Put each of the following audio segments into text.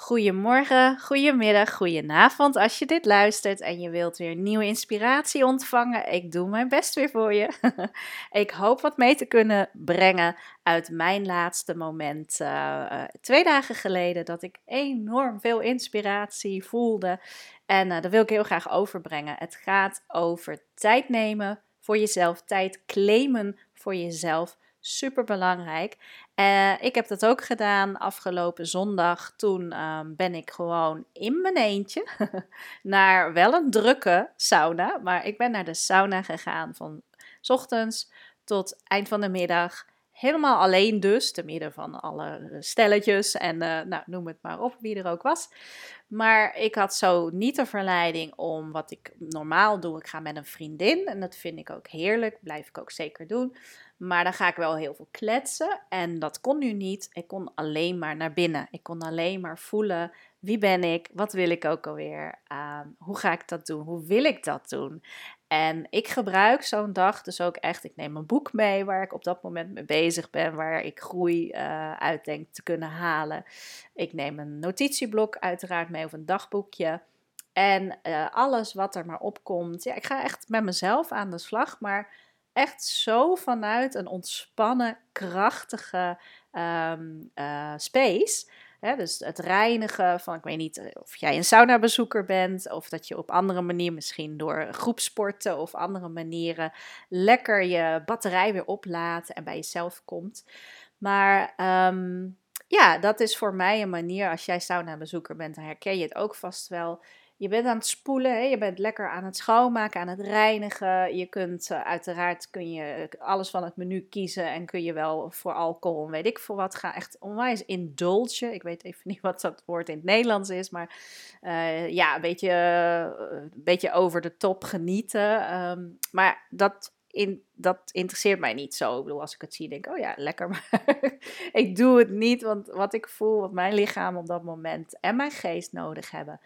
Goedemorgen, goedemiddag, goedenavond als je dit luistert en je wilt weer nieuwe inspiratie ontvangen. Ik doe mijn best weer voor je. ik hoop wat mee te kunnen brengen uit mijn laatste moment uh, twee dagen geleden dat ik enorm veel inspiratie voelde en uh, dat wil ik heel graag overbrengen. Het gaat over tijd nemen voor jezelf, tijd claimen voor jezelf super belangrijk. Uh, ik heb dat ook gedaan afgelopen zondag. Toen um, ben ik gewoon in mijn eentje naar wel een drukke sauna. Maar ik ben naar de sauna gegaan van s ochtends tot eind van de middag. Helemaal alleen dus, te midden van alle stelletjes en uh, nou, noem het maar op, wie er ook was. Maar ik had zo niet de verleiding om wat ik normaal doe. Ik ga met een vriendin en dat vind ik ook heerlijk, blijf ik ook zeker doen. Maar dan ga ik wel heel veel kletsen en dat kon nu niet. Ik kon alleen maar naar binnen. Ik kon alleen maar voelen wie ben ik, wat wil ik ook alweer, uh, hoe ga ik dat doen, hoe wil ik dat doen. En ik gebruik zo'n dag dus ook echt, ik neem een boek mee waar ik op dat moment mee bezig ben, waar ik groei uh, uit denk te kunnen halen. Ik neem een notitieblok uiteraard mee of een dagboekje. En uh, alles wat er maar opkomt. Ja, ik ga echt met mezelf aan de slag, maar echt zo vanuit een ontspannen, krachtige um, uh, space. Dus het reinigen van, ik weet niet eh, of jij een saunabezoeker bent, of dat je op andere manier, misschien door groepsporten of andere manieren, lekker je batterij weer oplaat en bij jezelf komt. Maar um, ja, dat is voor mij een manier, als jij saunabezoeker bent, dan herken je het ook vast wel je bent aan het spoelen, hè? je bent lekker aan het schoonmaken, aan het reinigen. Je kunt uh, uiteraard kun je alles van het menu kiezen en kun je wel voor alcohol en weet ik voor wat gaan. Echt onwijs indulgen. Ik weet even niet wat dat woord in het Nederlands is, maar uh, ja, een beetje, een beetje over de top genieten. Um, maar dat in, dat interesseert mij niet zo. Ik bedoel, als ik het zie, denk ik, oh ja, lekker. Maar ik doe het niet, want wat ik voel, wat mijn lichaam op dat moment en mijn geest nodig hebben,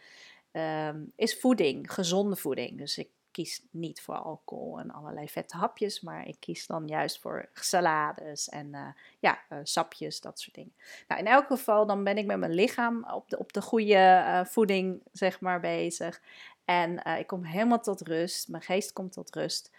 um, is voeding, gezonde voeding. Dus ik kies niet voor alcohol en allerlei vette hapjes, maar ik kies dan juist voor salades en uh, ja, uh, sapjes, dat soort dingen. Nou, in elk geval, dan ben ik met mijn lichaam op de, op de goede uh, voeding, zeg maar, bezig. En ik kom helemaal tot rust, mijn geest komt tot rust.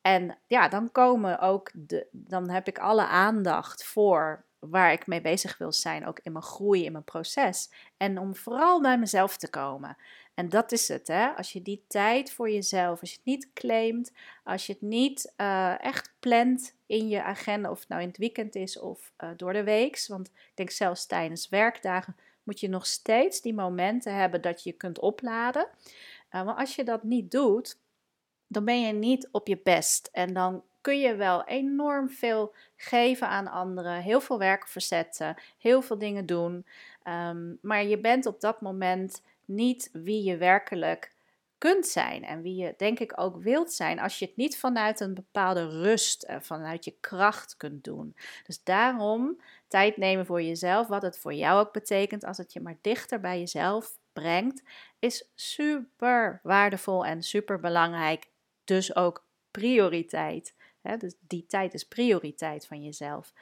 En ja, dan komen ook de, dan heb ik alle aandacht voor waar ik mee bezig wil zijn, ook in mijn groei, in mijn proces. En om vooral bij mezelf te komen. En dat is het, hè? Als je die tijd voor jezelf, als je het niet claimt, als je het niet uh, echt plant in je agenda, of het nou in het weekend is of uh, door de week. Want ik denk zelfs tijdens werkdagen moet je nog steeds die momenten hebben dat je kunt opladen. Maar als je dat niet doet, dan ben je niet op je best. En dan kun je wel enorm veel geven aan anderen, heel veel werk verzetten, heel veel dingen doen. Um, maar je bent op dat moment niet wie je werkelijk kunt zijn en wie je denk ik ook wilt zijn als je het niet vanuit een bepaalde rust vanuit je kracht kunt doen. Dus daarom tijd nemen voor jezelf, wat het voor jou ook betekent als het je maar dichter bij jezelf brengt, is super waardevol en super belangrijk. Dus ook prioriteit. Dus die tijd is prioriteit van jezelf.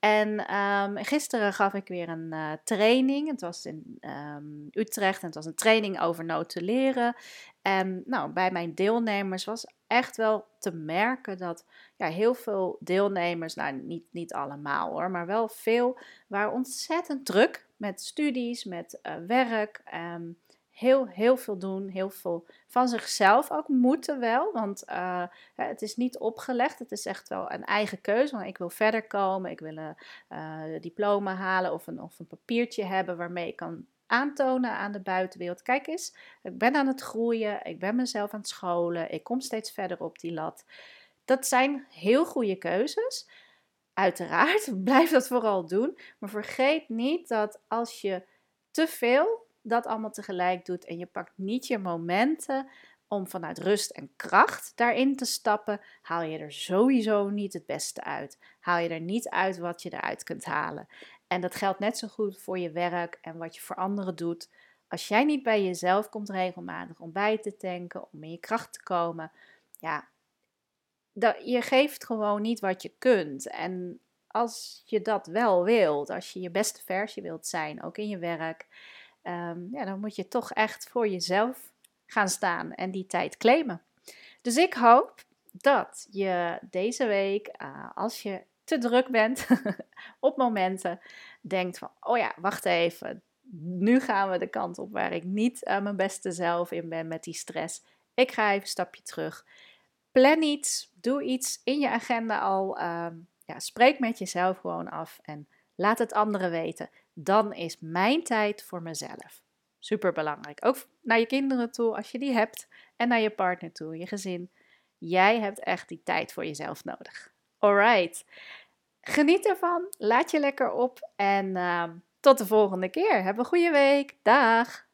En um, gisteren gaf ik weer een uh, training. Het was in um, Utrecht en het was een training over notuleren. En nou, bij mijn deelnemers was echt wel te merken dat ja, heel veel deelnemers, nou niet, niet allemaal hoor, maar wel veel, waren ontzettend druk met studies, met uh, werk. Um, heel, heel veel doen, heel veel van zichzelf ook moeten wel. Want uh, het is niet opgelegd, het is echt wel een eigen keuze. Want ik wil verder komen, ik wil een uh, diploma halen of een, of een papiertje hebben waarmee ik kan aantonen aan de buitenwereld. Kijk eens, ik ben aan het groeien, ik ben mezelf aan het scholen, ik kom steeds verder op die lat. Dat zijn heel goede keuzes. Uiteraard, blijf dat vooral doen. Maar vergeet niet dat als je te veel dat allemaal tegelijk doet en je pakt niet je momenten om vanuit rust en kracht daarin te stappen, haal je er sowieso niet het beste uit. Haal je er niet uit wat je eruit kunt halen. En dat geldt net zo goed voor je werk en wat je voor anderen doet. Als jij niet bij jezelf komt regelmatig om bij te tanken, om in je kracht te komen, ja, je geeft gewoon niet wat je kunt. En als je dat wel wilt, als je je beste versie wilt zijn, ook in je werk, ehm, ja, dan moet je toch echt voor jezelf gaan staan en die tijd claimen. Dus ik hoop dat je deze week, eh, als je te druk bent, op momenten denkt van, oh ja, wacht even, nu gaan we de kant op waar ik niet uh, mijn beste zelf in ben met die stress. Ik ga even een stapje terug. Plan iets, doe iets in je agenda al. Ehm, ja, spreek met jezelf gewoon af en laat het anderen weten. Dan is mijn tijd voor mezelf. Super belangrijk. Ook naar je kinderen toe, als je die hebt. En naar je partner toe, je gezin. Jij hebt echt die tijd voor jezelf nodig. Alright. Geniet ervan. Laat je lekker op. En uh, tot de volgende keer. Heb een goede week. Dag.